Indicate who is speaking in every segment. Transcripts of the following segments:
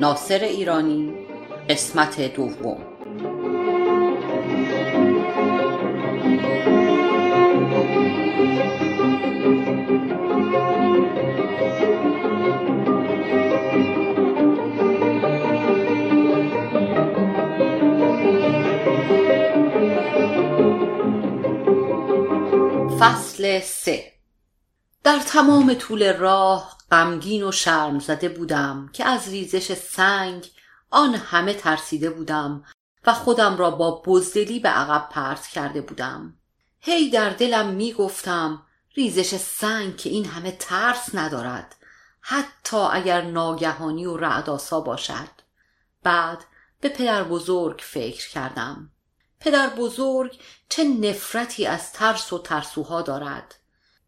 Speaker 1: ناصر ایرانی قسمت دوم. فصل سه. در تمام طول راه غمگین و شرم زده بودم که از ریزش سنگ آن همه ترسیده بودم و خودم را با بزدلی به عقب پرت کرده بودم. هی در دلم می گفتم ریزش سنگ که این همه ترس ندارد حتی اگر ناگهانی و رعداسا باشد. بعد به پدر بزرگ فکر کردم. پدر بزرگ چه نفرتی از ترس و ترسوها دارد.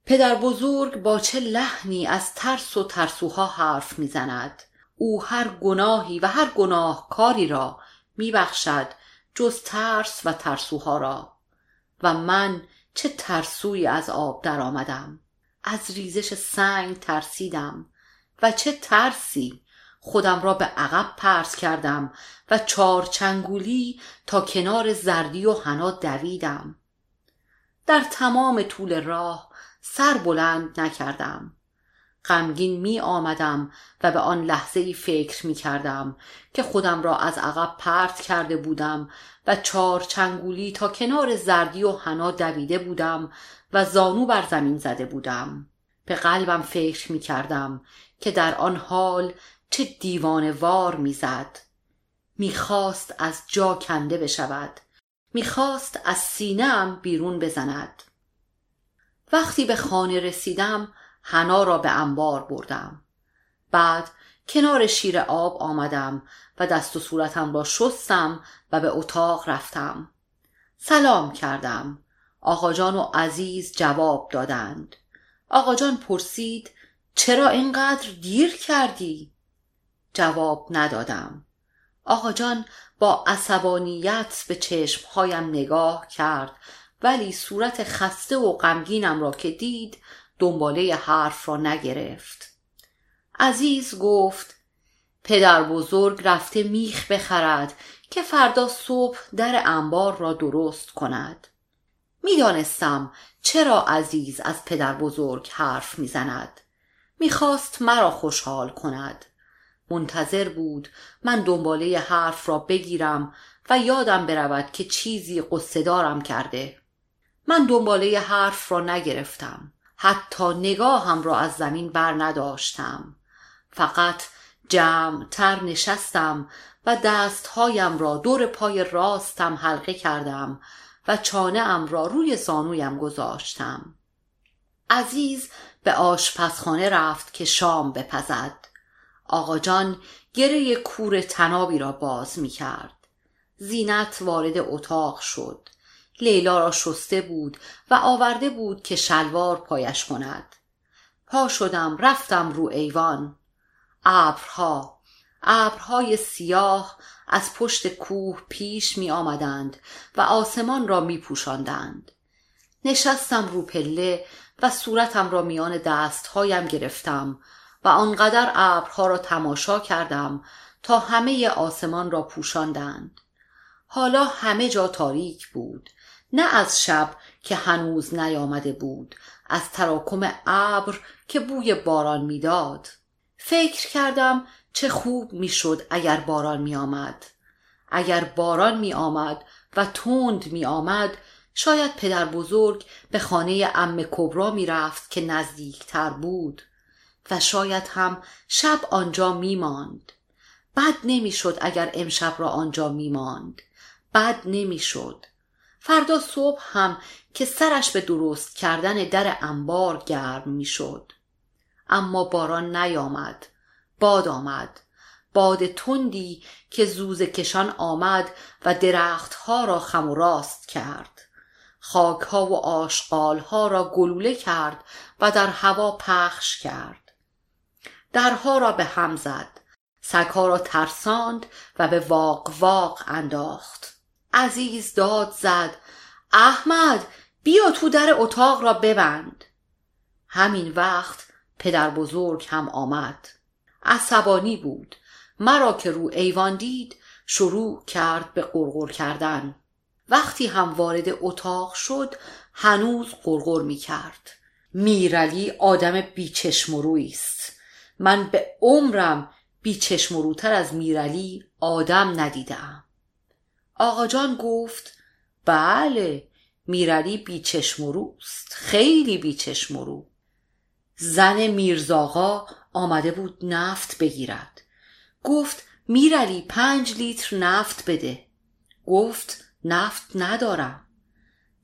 Speaker 1: پدر بزرگ با چه لحنی از ترس و ترسوها حرف می‌زند. او هر گناهی و هر گناه کاری را میبخشد جز ترس و ترسوها را. و من چه ترسوی از آب درآمدم از ریزش سنگ ترسیدم و چه ترسی خودم را به عقب پرس کردم و چارچنگولی تا کنار زردی و حنا دویدم. در تمام طول راه سر بلند نکردم. غمگین می آمدم و به آن لحظه ای فکر می کردم که خودم را از عقب پرت کرده بودم و چار چنگولی تا کنار زردی و حنا دویده بودم و زانو بر زمین زده بودم. به قلبم فکر می کردم که در آن حال چه دیوانه وار می زد. می خواست از جا کنده بشود. می خواست از سینه بیرون بزند. وقتی به خانه رسیدم حنا را به انبار بردم. بعد کنار شیر آب آمدم و دست و صورتم را شستم و به اتاق رفتم. سلام کردم. آقاجان و عزیز جواب دادند. آقاجان پرسید چرا اینقدر دیر کردی؟ جواب ندادم. آقاجان با عصبانیت به چشمهایم نگاه کرد ولی صورت خسته و غمگینم را که دید دنباله حرف را نگرفت. عزیز گفت پدر بزرگ رفته میخ بخرد که فردا صبح در انبار را درست کند. می‌دانستم چرا عزیز از پدر بزرگ حرف می‌زند. می‌خواست مرا خوشحال کند. منتظر بود من دنباله حرف را بگیرم و یادم برود که چیزی قصه دارم کرده. من دنباله حرف را نگرفتم. حتی نگاهم را از زمین بر نداشتم. فقط جمع تر نشستم و دستهایم را دور پای راستم حلقه کردم و چانه ام را روی زانویم گذاشتم. عزیز به آشپزخانه رفت که شام بپزد. آقا جان گره کور تنابی را باز می کرد زینت وارد اتاق شد. لیلا را شسته بود و آورده بود که شلوار پایش کند پا شدم رفتم رو ایوان ابرها ابرهای سیاه از پشت کوه پیش می آمدند و آسمان را می پوشاندند. نشستم رو پله و صورتم را میان دستهایم گرفتم و آنقدر ابرها را تماشا کردم تا همه آسمان را پوشاندند. حالا همه جا تاریک بود نه از شب که هنوز نیامده بود از تراکم ابر که بوی باران می‌داد فکر کردم چه خوب می‌شد اگر باران می آمد. اگر باران می آمد و تند می آمد شاید پدر بزرگ به خانه ام کبرا می رفت که نزدیکتر بود و شاید هم شب آنجا می ماند. بد نمی‌شد اگر امشب را آنجا می ماند. بد نمی‌شد. فردا صبح هم که سرش به درست کردن در انبار گرم می‌شد. اما باران نیامد باد آمد. باد تندی که زوز کشان آمد و درختها را خم و راست کرد. خاکها و آشغالها را گلوله کرد و در هوا پخش کرد. درها را به هم زد. سگها را ترساند و به واق واق انداخت. عزیز داد زد. احمد بیا تو در اتاق را ببند. همین وقت پدر بزرگ هم آمد. عصبانی بود. مرا که رو ایوان دید شروع کرد به قرقر کردن. وقتی هم وارد اتاق شد هنوز قرقر می کرد میرعلی آدم بیچشم و است من به عمرم بیچشم روتر از میرعلی آدم ندیدم. آقا جان گفت بله میرعلی بیچشم و روست خیلی بیچشم و رو. زن میرزاقا آمده بود نفت بگیرد. گفت میرعلی پنج لیتر نفت بده. گفت نفت ندارم.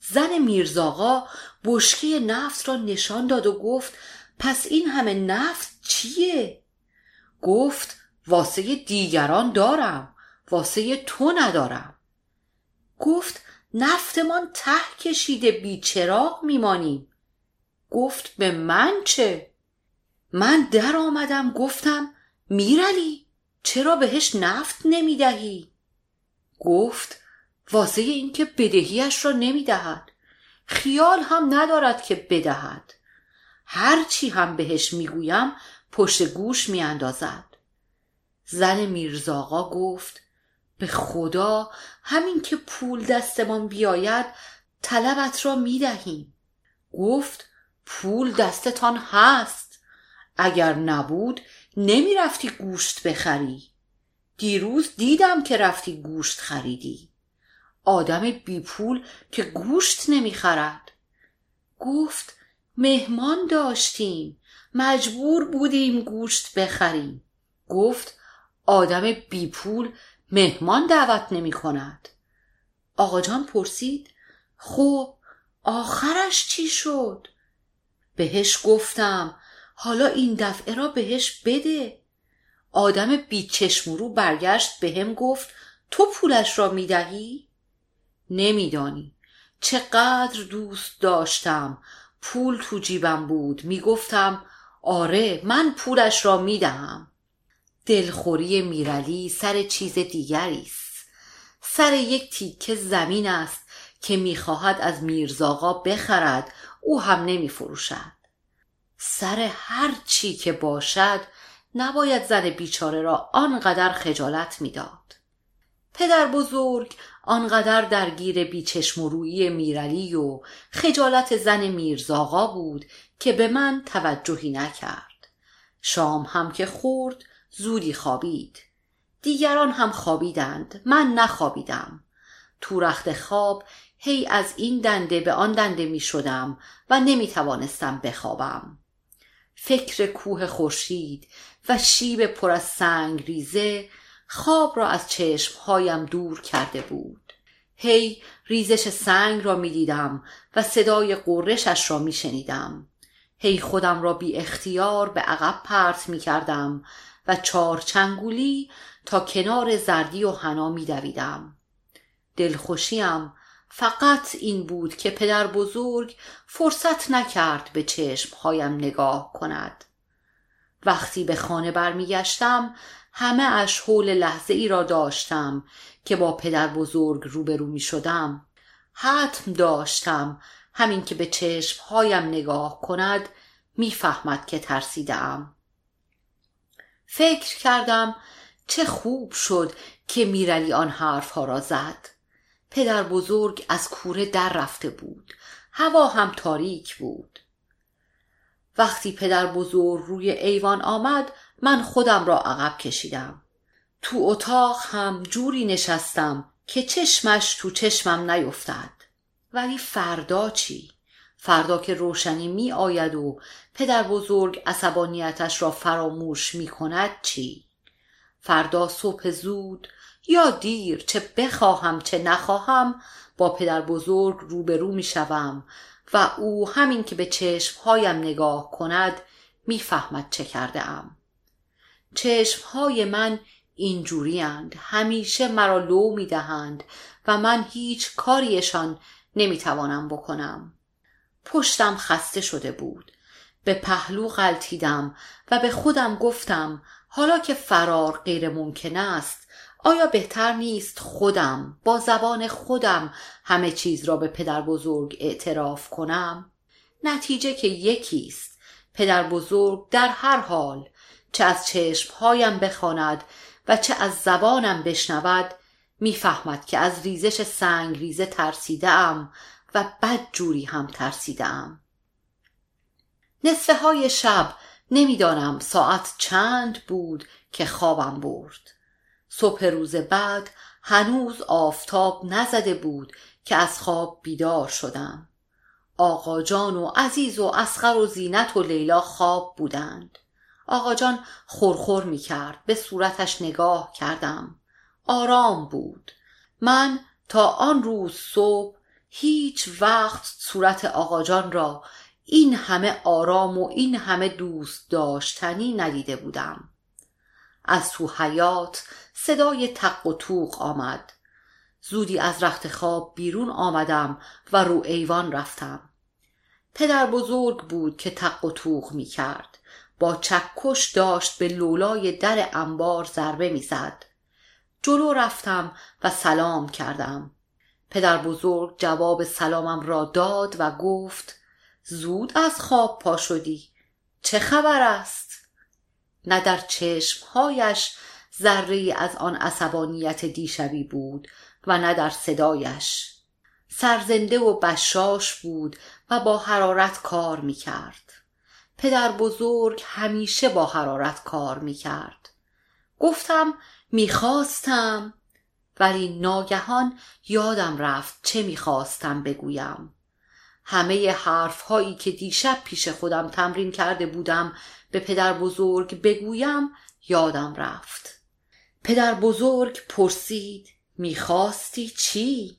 Speaker 1: زن میرزاقا بشکه نفت را نشان داد و گفت پس این همه نفت چیه؟ گفت واسه دیگران دارم واسه تو ندارم. گفت نفتمان ته کشیده بیچراغ میمانیم گفت به من چه؟ من در آمدم گفتم میرلی چرا بهش نفت نمی‌دهی؟ گفت واسه اینکه بدهیش را نمی‌دهد. خیال هم ندارد که بدهد. هرچی هم بهش می‌گویم پشت گوش میاندازد. زن میرزاقا گفت به خدا همین که پول دستمان بیاید طلبت را می‌دهیم. گفت پول دستتان هست. اگر نبود نمی‌رفتی گوشت بخری. دیروز دیدم که رفتی گوشت خریدی. آدم بی پول که گوشت نمی‌خرد. گفت مهمان داشتیم. مجبور بودیم گوشت بخریم. گفت آدم بی پول مهمان دعوت نمی کند. آقا جان پرسید خب آخرش چی شد؟ بهش گفتم حالا این دفعه را بهش بده. آدم بی چشم رو برگشت به هم گفت تو پولش را می‌دهی؟ نمیدانی. چقدر دوست داشتم. پول تو جیبم بود. می‌گفتم آره من پولش را می‌دهم دلخوری میرلی سر چیز دیگری است. سر یک تیکه زمین است که می‌خواهد از میرزاقا بخرد او هم نمیفروشد. سر هر چی که باشد نباید زن بیچاره را آنقدر خجالت می‌داد. پدر بزرگ آنقدر درگیر بیچشم و روی میرلی و خجالت زن میرزاقا بود که به من توجهی نکرد. شام هم که خورد زودی خوابید. دیگران هم خوابیدند. من نخوابیدم. تو رخت خواب هی از این دنده به آن دنده می شدم و نمی توانستم بخوابم. فکر کوه خورشید و شیب پر از سنگ ریزه خواب را از چشمهایم دور کرده بود. هی ریزش سنگ را می دیدم و صدای قرشش را می شنیدم. هی خودم را بی اختیار به عقب پرت می کردم و چار چنگولی تا کنار زردی و حنا می دویدم. دلخوشیم فقط این بود که پدر بزرگ فرصت نکرد به چشمهایم نگاه کند. وقتی به خانه برمیگشتم همه اش حول لحظه ای را داشتم که با پدر بزرگ روبرو می شدم. حتم داشتم همین که به چشمهایم نگاه کند می‌فهمد که ترسیدم فکر کردم چه خوب شد که میرلی آن حرفها را زد. پدر بزرگ از کوره در رفته بود. هوا هم تاریک بود. وقتی پدر بزرگ روی ایوان آمد من خودم را عقب کشیدم. تو اتاق هم جوری نشستم که چشمش تو چشمم نیفتد. ولی فردا چی؟ فردا که روشنی می آید و پدر بزرگ عصبانیتش را فراموش می کند چی؟ فردا صبح زود یا دیر چه بخواهم چه نخواهم با پدر بزرگ روبرو می شوم و او همین که به چشمهایم نگاه کند می‌فهمد چه کرده ام چشمهای من اینجوریند همیشه مرا لو می دهند و من هیچ کاریشان نمی‌توانم بکنم پشتم خسته شده بود به پهلو غلطیدم و به خودم گفتم حالا که فرار غیر ممکن است آیا بهتر نیست خودم با زبان خودم همه چیز را به پدر بزرگ اعتراف کنم؟ نتیجه که یکیست پدر بزرگ در هر حال چه از چشمهایم بخواند و چه از زبانم بشنود می‌فهمد که از ریزش سنگ ریزه ترسیده و بد جوری هم ترسیده ام نصفه های شب نمی‌دانم ساعت چند بود که خوابم برد. صبح روز بعد هنوز آفتاب نزده بود که از خواب بیدار شدم. آقا جان و عزیز و اسخر و زینت و لیلا خواب بودند. آقا جان خورخور می کرد به صورتش نگاه کردم. آرام بود. من تا آن روز صبح هیچ وقت صورت آقا جان را این همه آرام و این همه دوست داشتنی ندیده بودم. از تو حیات صدای تق و توق آمد. زودی از رخت خواب بیرون آمدم و رو ایوان رفتم. پدر بزرگ بود که تق و توق می کرد. با چکش داشت به لولای در انبار ضربه می‌زد جلو رفتم و سلام کردم. پدر بزرگ جواب سلامم را داد و گفت زود از خواب پا شدی. چه خبر است؟ نه در چشمهایش ذره از آن عصبانیت دیشبی بود و نه در صدایش. سرزنده و بشاش بود و با حرارت کار می کرد پدر بزرگ همیشه با حرارت کار می کرد گفتم می‌خواستم. ولی ناگهان یادم رفت چه می‌خواستم بگویم. همه حرف هایی که دیشب پیش خودم تمرین کرده بودم به پدر بزرگ بگویم یادم رفت. پدر بزرگ پرسید می‌خواستی چی؟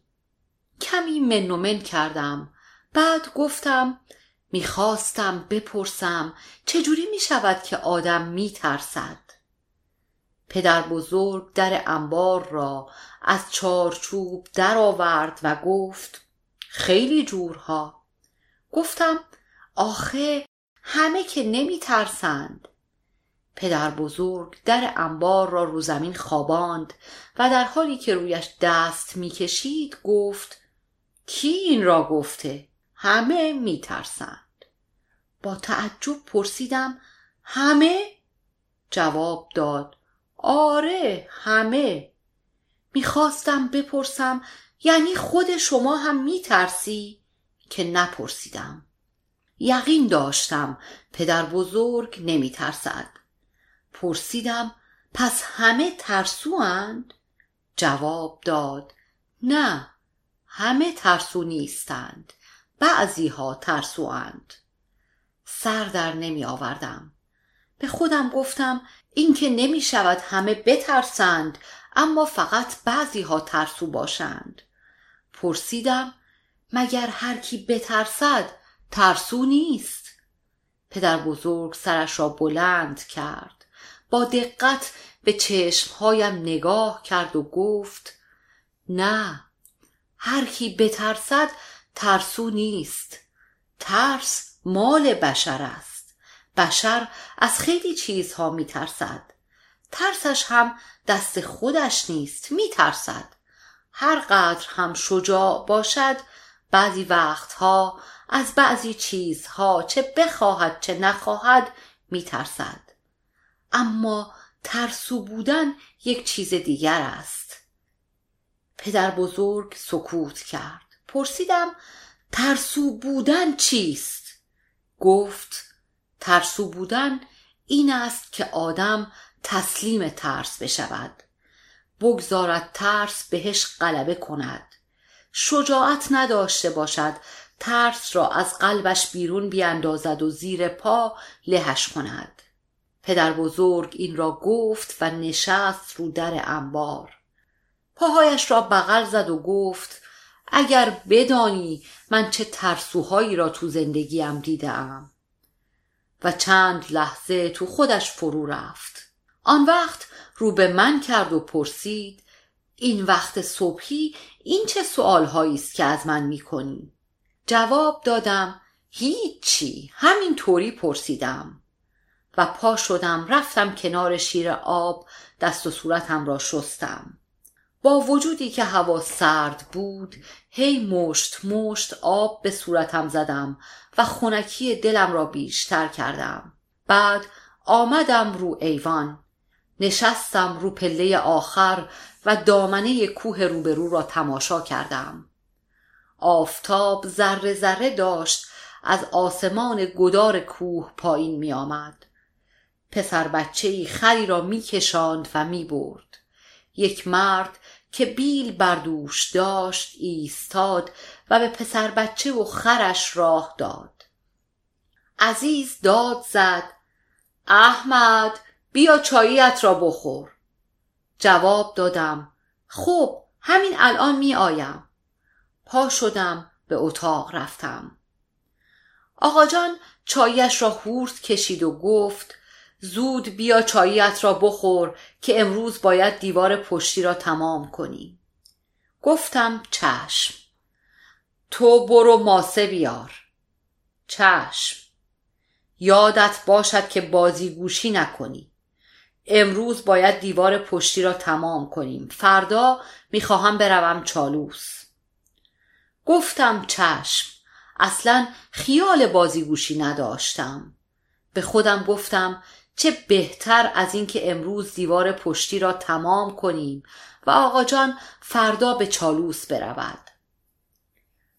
Speaker 1: کمی من و من کردم. بعد گفتم می‌خواستم بپرسم چجوری می‌شود که آدم میترسد؟ پدر بزرگ در انبار را از چارچوب درآورد و گفت خیلی جورها. گفتم آخه همه که نمی ترسند پدر بزرگ در انبار را رو زمین خواباند و در حالی که رویش دست می‌کشید گفت کی این را گفته؟ همه میترسند. با تعجب پرسیدم همه؟ جواب داد آره همه. می‌خواستم بپرسم یعنی خود شما هم میترسی؟ که نپرسیدم. یقین داشتم پدر بزرگ نمیترسد. پرسیدم پس همه ترسوند؟ جواب داد نه همه ترسو نیستند. بعضی ها ترسوند. سر در نمی آوردم به خودم گفتم اینکه نمی شود همه بترسند اما فقط بعضی ها ترسو باشند. پرسیدم مگر هر کی بترسد ترسو نیست؟ پدر بزرگ سرش را بلند کرد. با دقت به چشمهایم نگاه کرد و گفت نه هر کی بترسد ترسو نیست. ترس مال بشر است. بشر از خیلی چیزها میترسد. ترسش هم دست خودش نیست میترسد. هر قدر هم شجاع باشد بعضی وقتها از بعضی چیزها چه بخواهد چه نخواهد میترسد. اما ترسو بودن یک چیز دیگر است. پدر بزرگ سکوت کرد. پرسیدم ترسو بودن چیست؟ گفت ترسو بودن این است که آدم تسلیم ترس بشود. بگذارد ترس بهش غلبه کند. شجاعت نداشته باشد ترس را از قلبش بیرون بیاندازد و زیر پا لهش کند. پدر بزرگ این را گفت و نشست رو در انبار. پاهایش را بغل زد و گفت اگر بدانی من چه ترسوهایی را تو زندگیم دیدم. و چند لحظه تو خودش فرو رفت. آن وقت رو به من کرد و پرسید این وقت صبحی این چه سوال است که از من می‌کنی؟ جواب دادم هیچی همین طوری پرسیدم. و پا شدم رفتم کنار شیر آب دست و صورتم را شستم. با وجودی که هوا سرد بود هی مشت مشت آب به صورتم زدم و خونکی دلم را بیشتر کردم. بعد آمدم رو ایوان نشستم رو پله آخر و دامنه کوه روبرو را تماشا کردم. آفتاب ذره ذره داشت از آسمان گدار کوه پایین می آمد. پسر بچه خری را می کشاند و می برد. یک مرد که بیل بردوش داشت ایستاد و به پسر بچه و خرش راه داد. عزیز داد زد احمد بیا چاییت را بخور. جواب دادم خب همین الان می آیم. پا شدم به اتاق رفتم. آقا جان چایش را هورت کشید و گفت زود بیا چاییت را بخور که امروز باید دیوار پشتی را تمام کنی. گفتم چشم. تو برو ماسه بیار. چشم. یادت باشد که بازی گوشی نکنی. امروز باید دیوار پشتی را تمام کنیم. فردا می‌خواهم بروم چالوس. گفتم چشم. اصلا خیال بازیگوشی نداشتم. به خودم گفتم چه بهتر از اینکه امروز دیوار پشتی را تمام کنیم و آقا جان فردا به چالوس برود.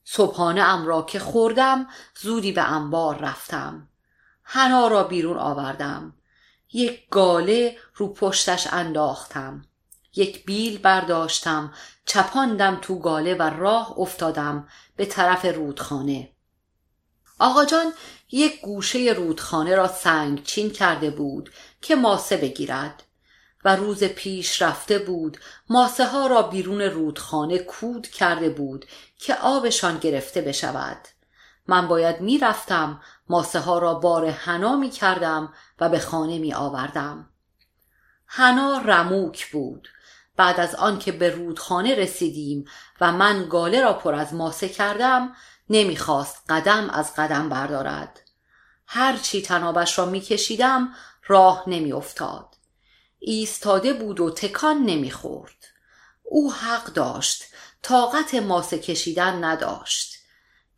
Speaker 1: صبحانه ام را که خوردم زودی به انبار رفتم. حنا را بیرون آوردم. یک گاله رو پشتش انداختم. یک بیل برداشتم. چپاندم تو گاله و راه افتادم به طرف رودخانه. آقا جان یک گوشه رودخانه را سنگ چین کرده بود که ماسه بگیرد و روز پیش رفته بود ماسه ها را بیرون رودخانه کود کرده بود که آبشان گرفته بشود. من باید می‌رفتم ماسه ها را بار حنا می کردم و به خانه می آوردم حنا رموک بود. بعد از آن که به رودخانه رسیدیم و من گاله را پر از ماسه کردم نمی‌خواست قدم از قدم بردارد. هرچی تنابش را میکشیدم راه نمیافتاد. ایستاده بود و تکان نمی‌خورد. او حق داشت طاقت ماسه کشیدن نداشت.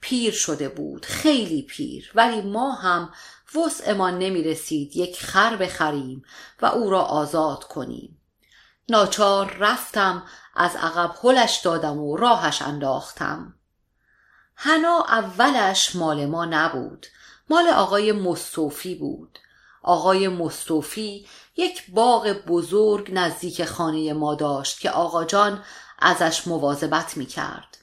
Speaker 1: پیر شده بود خیلی پیر ولی ما هم وسعمان نمی رسید یک خر بخریم و او را آزاد کنیم. ناچار رفتم از عقب هلش دادم و راهش انداختم. هنا اولش مال ما نبود مال آقای مصطفی بود آقای مصطفی یک باغ بزرگ نزدیک خانه ما داشت که آقا جان ازش مواظبت می کرد.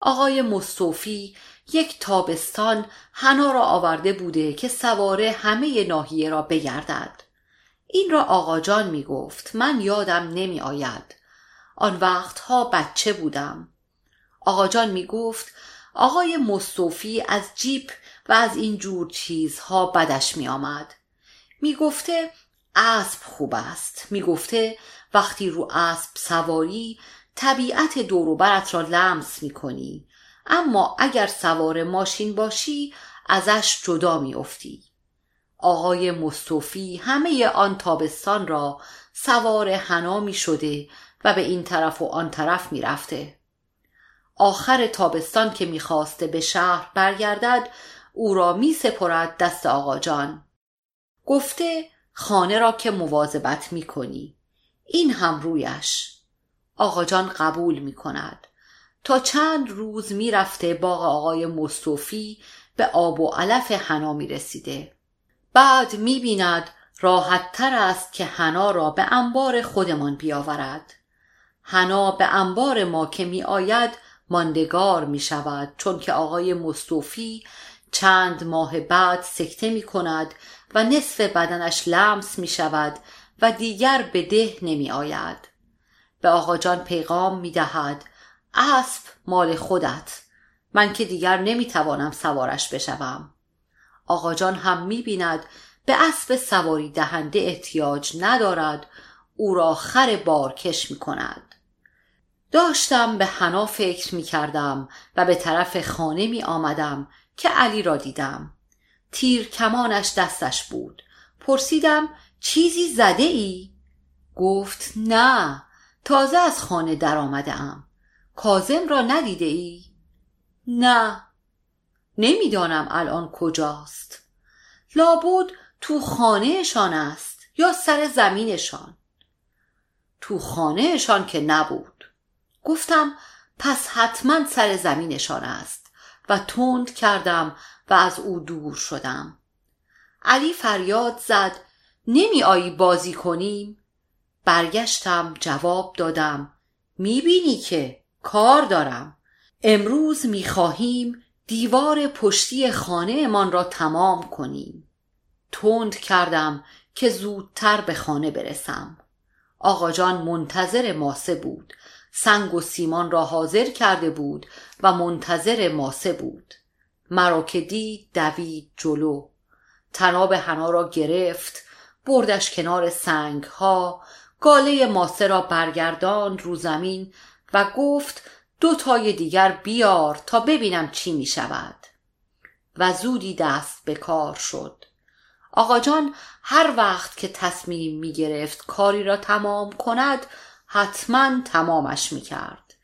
Speaker 1: آقای مصطفی یک تابستان هنا را آورده بوده که سواره همه ناحیه را بگردد. این را آقا جان می گفت من یادم نمی آید. آن وقتها بچه بودم. آقا جان می گفت آقای مصطفی از جیپ و از این جور چیزها بدش می آمد. می گفته اسب خوب است. می گفته وقتی رو اسب سواری طبیعت دوروبرت را لمس می کنی. اما اگر سوار ماشین باشی ازش جدا می افتی. آقای مصطفی همه آن تابستان را سوار حنا می شده و به این طرف و آن طرف می رفته. آخر تابستان که می‌خواسته به شهر برگردد او را می سپرد دست آقا جان. گفته خانه را که مواظبت می کنی این هم رویش. آقا جان قبول می کند تا چند روز می رفته باغ آقای مصطفی به آب و علف حنا می رسیده بعد می بیند راحت تر است که حنا را به انبار خودمان بیاورد. حنا به انبار ما که می آید ماندگار می شود چون که آقای مصطفی چند ماه بعد سکته می کند و نصف بدنش لمس می شود و دیگر به ده نمی آید به آقا جان پیغام می دهد اسب مال خودت. من که دیگر نمی توانم سوارش بشوم. آقا جان هم می بیند به اسب سواری دهنده احتیاج ندارد او را خر بارکش می کند داشتم به حنا فکر می کردم و به طرف خانه می آمدم که علی را دیدم. تیر کمانش دستش بود. پرسیدم چیزی زده ای؟ گفت نه تازه از خانه در آمده ام کازم را ندیده ای؟ نه. نمی‌دانم الان کجاست. لابود تو خانهشان است یا سر زمینشان؟ تو خانهشان که نبود. گفتم پس حتما سر زمینشان است. و تند کردم و از او دور شدم. علی فریاد زد نمی آیی بازی کنیم؟ برگشتم جواب دادم می بینی که کار دارم. امروز می خواهیم دیوار پشتی خانه من را تمام کنیم. تند کردم که زودتر به خانه برسم. آقا جان منتظر ماسه بود. سنگ و سیمان را حاضر کرده بود و منتظر ماسه بود. مرا که دید دوید جلو. تناب حنا را گرفت بردش کنار سنگ ها گاله ماسه را برگردان رو زمین و گفت دو تای دیگر بیار تا ببینم چی می شود. و زودی دست به کار شد. آقا جان هر وقت که تصمیم می گرفت کاری را تمام کند حتما تمامش می کرد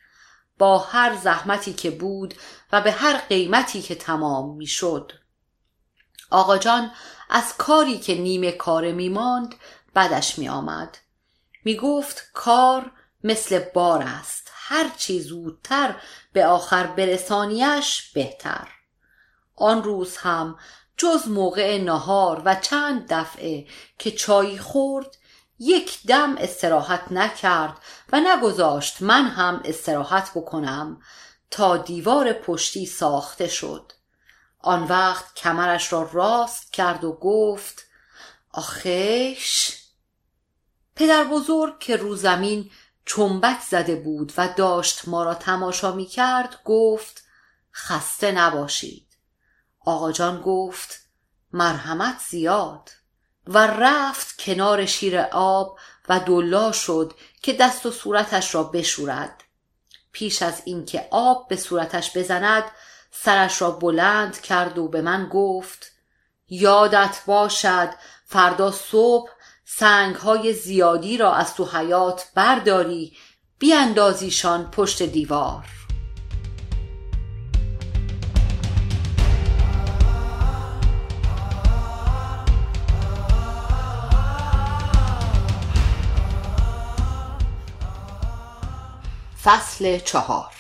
Speaker 1: با هر زحمتی که بود و به هر قیمتی که تمام می شد آقا جان از کاری که نیمه کار می ماند بدش می آمد می گفت کار مثل بار است. هر چی زودتر به آخر برسانیش بهتر. آن روز هم جز موقع نهار و چند دفعه که چای خورد یک دم استراحت نکرد و نگذاشت من هم استراحت بکنم تا دیوار پشتی ساخته شد. آن وقت کمرش را راست کرد و گفت آخیش پدر بزرگ که رو زمین چنبک زده بود و داشت ما را تماشا می کرد گفت خسته نباشید. آقا جان گفت مرحمت زیاد. و رفت کنار شیر آب و دلا شد که دست و صورتش را بشورد. پیش از اینکه آب به صورتش بزند سرش را بلند کرد و به من گفت یادت باشد فردا صبح سنگ های زیادی را از تو حیات برداری بیاندازیشان پشت دیوار. فصل چهار.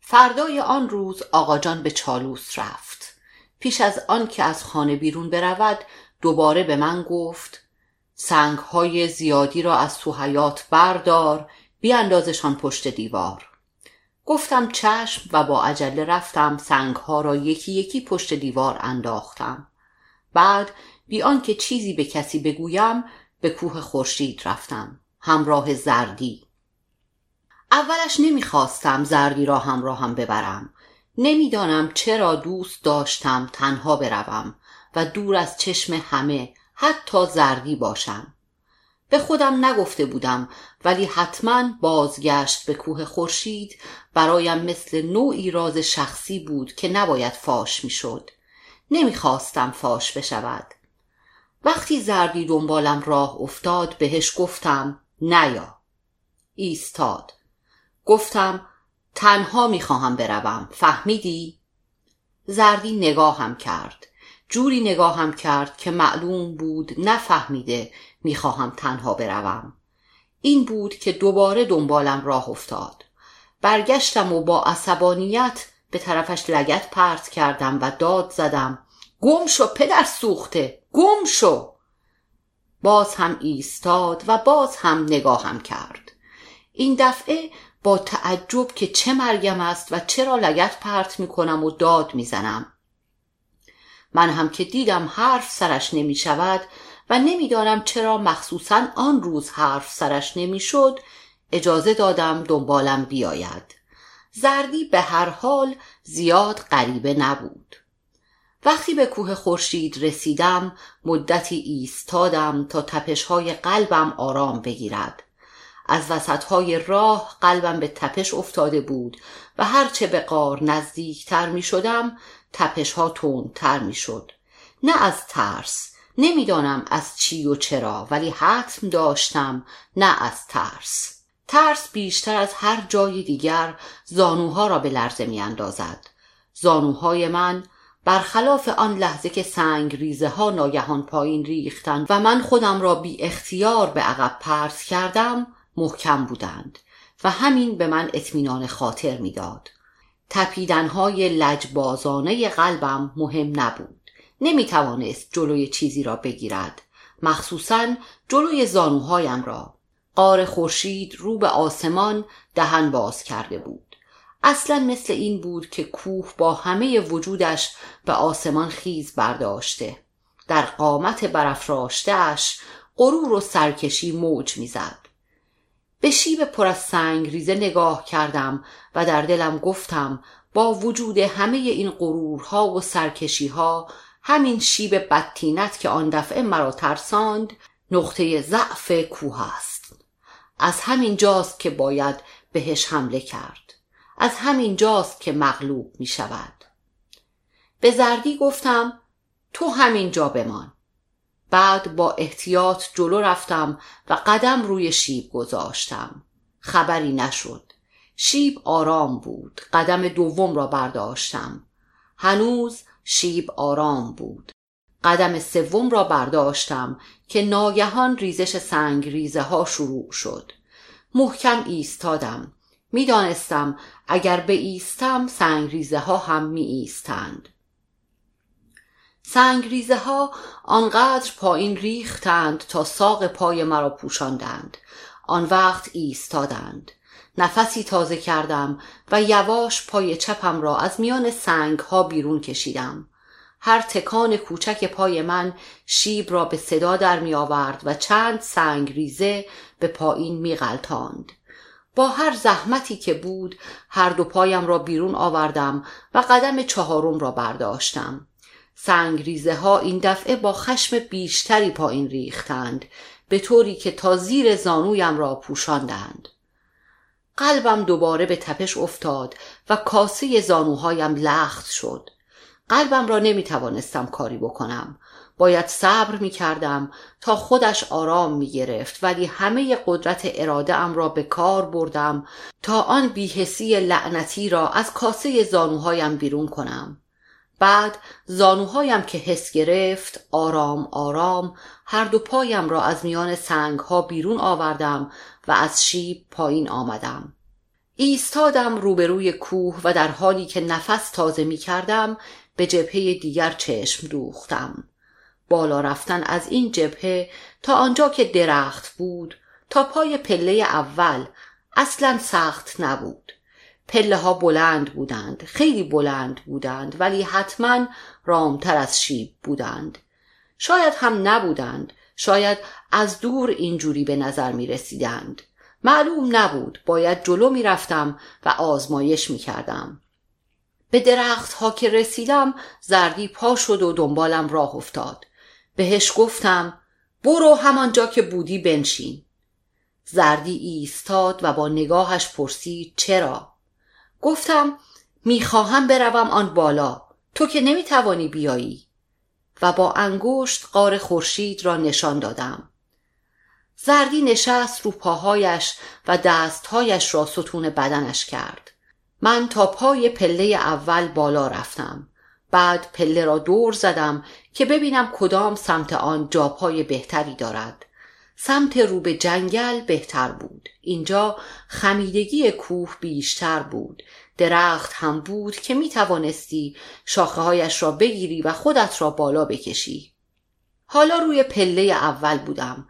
Speaker 1: فردای آن روز آقاجان به چالوس رفت. پیش از آن که از خانه بیرون برود دوباره به من گفت سنگ های زیادی را از تو حیات بردار بیاندازشان پشت دیوار. گفتم چشم و با عجله رفتم سنگ ها را یکی یکی پشت دیوار انداختم. بعد بی آنکه چیزی به کسی بگویم به کوه خورشید رفتم. همراه زردی. اولش نمی‌خواستم زردی را همراه هم ببرم. نمی‌دانم چرا دوست داشتم تنها بروم و دور از چشم همه حتی زردی باشم. به خودم نگفته بودم ولی حتما بازگشت به کوه خورشید برایم مثل نوعی راز شخصی بود که نباید فاش می‌شد. نمی‌خواستم فاش بشود. وقتی زردی دنبالم راه افتاد بهش گفتم نیا. ایستاد. گفتم تنها می‌خواهم بروم. فهمیدی؟ زردی نگاهم کرد. جوری نگاهم کرد که معلوم بود نفهمیده می‌خواهم تنها بروم. این بود که دوباره دنبالم راه افتاد. برگشتم و با عصبانیت به طرفش لگت پرت کردم و داد زدم گم شو پدر سوخته گم شو! باز هم ایستاد و باز هم نگاهم کرد. این دفعه با تعجب که چه مرگم است و چرا لگت پرت می‌کنم و داد می‌زنم. من هم که دیدم حرف سرش نمی شود و نمی‌دانم چرا مخصوصا آن روز حرف سرش نمی‌شد اجازه دادم دنبالم بیاید. زردی به هر حال زیاد غریبه نبود. وقتی به کوه خورشید رسیدم مدتی ایستادم تا تپشهای قلبم آرام بگیرد. از وسطهای راه قلبم به تپش افتاده بود و هرچه به قار نزدیکتر می شدم تپش ها تر می شد نه از ترس نمی‌دانم از چی و چرا ولی حتم داشتم نه از ترس. ترس بیشتر از هر جای دیگر زانوها را به لرزه می اندازد زانوهای من برخلاف آن لحظه که سنگ ریزه ها ناگهان پایین ریختند و من خودم را بی اختیار به عقب پرس کردم محکم بودند و همین به من اطمینان خاطر می‌داد. تپیدنهای لجبازانه قلبم مهم نبود. نمی توانست جلوی چیزی را بگیرد مخصوصا جلوی زانوهایم را. قار خورشید رو به آسمان دهن باز کرده بود. اصلا مثل این بود که کوه با همه وجودش به آسمان خیز برداشته. در قامت برافراشتهاش غرور و سرکشی موج می‌زد. به شیب پر از سنگ ریزه نگاه کردم و در دلم گفتم با وجود همه این غرورها و سرکشیها همین شیب بدتینت که آن دفعه مرا ترساند نقطه ضعف کوه است. از همین جاست که باید بهش حمله کرد. از همین جاست که مغلوب می شود به زردی گفتم تو همین جا بمان. بعد با احتیاط جلو رفتم و قدم روی شیب گذاشتم. خبری نشد. شیب آرام بود. قدم دوم را برداشتم. هنوز شیب آرام بود. قدم سوم را برداشتم که ناگهان ریزش سنگ ریزه ها شروع شد. محکم ایستادم. می‌دانستم اگر به ایستم سنگ ریزه ها هم می ایستند سنگ ریزه ها آنقدر پایین ریختند تا ساق پای مرا پوشاندند. آن وقت ایستادند. نفسی تازه کردم و یواش پای چپم را از میان سنگ ها بیرون کشیدم. هر تکان کوچک پای من شیب را به صدا در می آورد و چند سنگ ریزه به پایین می غلطاند. با هر زحمتی که بود هر دو پایم را بیرون آوردم و قدم چهارم را برداشتم. سنگ ریزه ها این دفعه با خشم بیشتری پایین ریختند به طوری که تا زیر زانویم را پوشاندند. قلبم دوباره به تپش افتاد و کاسه زانوهایم لخت شد. قلبم را نمی توانستم کاری بکنم. باید صبر می کردم تا خودش آرام می گرفت ولی همه قدرت اراده ام را به کار بردم تا آن بیهسی لعنتی را از کاسه زانوهایم بیرون کنم. بعد زانوهایم که حس گرفت آرام آرام هر دو پایم را از میان سنگ ها بیرون آوردم و از شیب پایین آمدم. ایستادم روبروی کوه و در حالی که نفس تازه می کردم به جبهه دیگر چشم دوختم. بالا رفتن از این جبهه تا آنجا که درخت بود تا پای پله اول اصلا سخت نبود. پله ها بلند بودند خیلی بلند بودند ولی حتما رامتر از شیب بودند. شاید هم نبودند شاید از دور اینجوری به نظر می رسیدند معلوم نبود باید جلو می رفتم و آزمایش می کردم به درخت ها که رسیدم زردی پا شد و دنبالم راه افتاد. بهش گفتم برو همانجا که بودی بنشین. زردی ایستاد و با نگاهش پرسید چرا؟ گفتم می‌خواهم بروم آن بالا. تو که نمی‌توانی بیایی. و با انگشت قار خورشید را نشان دادم. زردی نشست رو پاهایش و دستهایش را ستون بدنش کرد. من تا پای پله اول بالا رفتم. بعد پله را دور زدم که ببینم کدام سمت آن جاپای بهتری دارد. سمت رو به جنگل بهتر بود. اینجا خمیدگی کوه بیشتر بود. درخت هم بود که می توانستی شاخه هایش را بگیری و خودت را بالا بکشی. حالا روی پله اول بودم.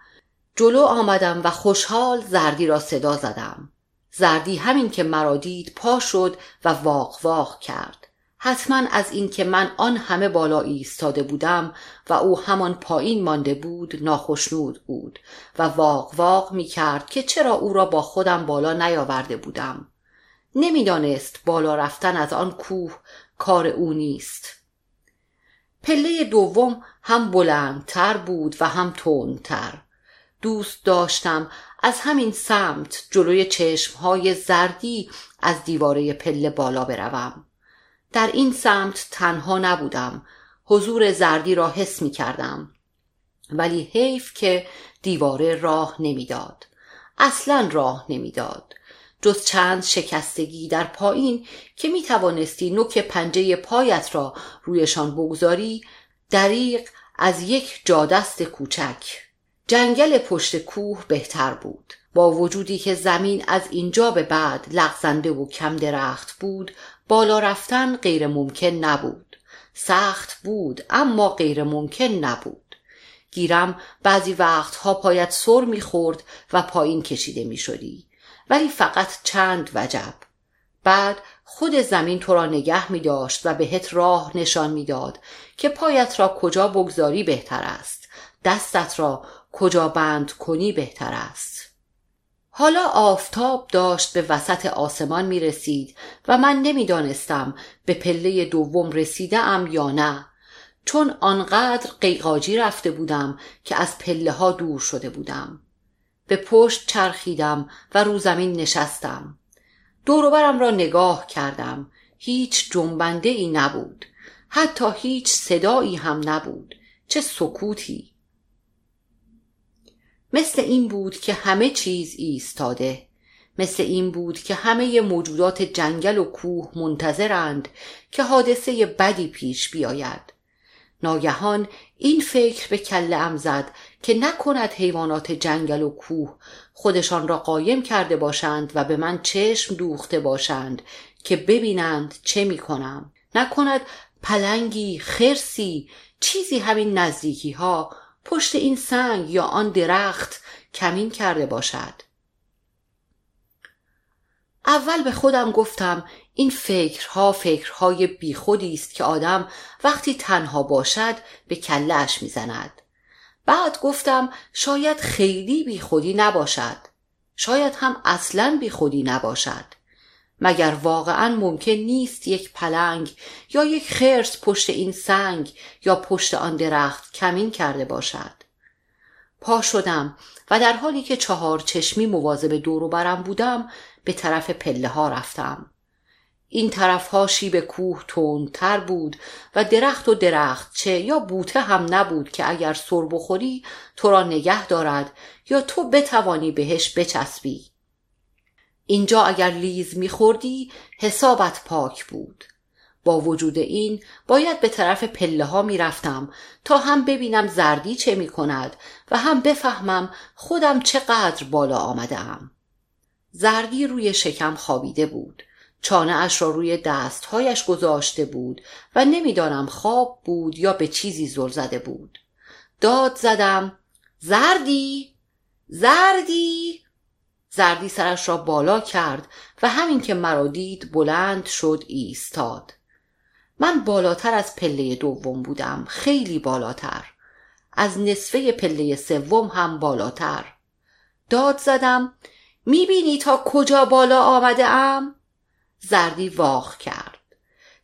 Speaker 1: جلو آمدم و خوشحال زردی را صدا زدم. زردی همین که مرا دید پا شد و واق واق کرد. حتما از اینکه من آن همه بالا ایستاده بودم و او همان پایین مانده بود ناخشنود بود و واق واق می کرد که چرا او را با خودم بالا نیاورده بودم. نمی‌دانست بالا رفتن از آن کوه کار او نیست. پله دوم هم بلندتر بود و هم تندتر. دوست داشتم از همین سمت جلوی چشمهای زردی از دیواره پله بالا بروم. در این سمت تنها نبودم. حضور زردی را حس می کردم. ولی حیف که دیواره راه نمی‌داد اصلا راه نمی‌داد جز چند شکستگی در پایین که می توانستی نوک پنجه پایت را رویشان بگذاری دریق از یک جادست کوچک. جنگل پشت کوه بهتر بود. با وجودی که زمین از اینجا به بعد لغزنده و کم درخت بود بالا رفتن غیر ممکن نبود. سخت بود اما غیر ممکن نبود. گیرم بعضی وقتها پایت سر می‌خورد و پایین کشیده می‌شدی. ولی فقط چند وجب. بعد خود زمین تو را نگه می داشت و بهت راه نشان می‌داد که پایت را کجا بگذاری بهتر است. دستت را کجا بند کنی بهتر است. حالا آفتاب داشت به وسط آسمان می رسید و من نمی‌دانستم به پله دوم رسیده ام یا نه. چون آنقدر قیقاجی رفته بودم که از پله ها دور شده بودم. به پشت چرخیدم و رو زمین نشستم. دوروبرم را نگاه کردم. هیچ جنبنده ای نبود. حتی هیچ صدایی هم نبود. چه سکوتی! مثل این بود که همه چیز ایستاده. مثل این بود که همه موجودات جنگل و کوه منتظرند که حادثه بدی پیش بیاید. ناگهان این فکر به کله ام زد که نکند حیوانات جنگل و کوه خودشان را قایم کرده باشند و به من چشم دوخته باشند که ببینند چه می کنم. نکند پلنگی خرسی چیزی همین نزدیکی ها پشت این سنگ یا آن درخت کمین کرده باشد. اول به خودم گفتم این فکرها فکرهای بیخودی است که آدم وقتی تنها باشد به کلش می‌زند. بعد گفتم شاید خیلی بیخودی نباشد. شاید هم اصلا بیخودی نباشد. مگر واقعا ممکن نیست یک پلنگ یا یک خرس پشت این سنگ یا پشت آن درخت کمین کرده باشد؟ پا شدم و در حالی که چهار چشمی مواظب دور و برم بودم به طرف پله ها رفتم. این طرف ها شیب کوه تر بود و درخت و درخت چه یا بوته هم نبود که اگر سر بخوری تو را نگه دارد یا تو بتوانی بهش بچسبی. اینجا اگر لیز میخوردی حسابت پاک بود. با وجود این باید به طرف پله ها می رفتم تا هم ببینم زردی چه می کند و هم بفهمم خودم چقدر بالا آمده ام. زردی روی شکم خوابیده بود. چانه اش را روی دستهایش گذاشته بود و نمی‌دانم خواب بود یا به چیزی زل زده بود. داد زدم زردی! زردی! زردی سرش را بالا کرد و همین که مرا دید بلند شد ایستاد. من بالاتر از پله دوم بودم خیلی بالاتر. از نصفه پله سوم هم بالاتر. داد زدم می‌بینی تا کجا بالا آمده ام؟ زردی واخ کرد.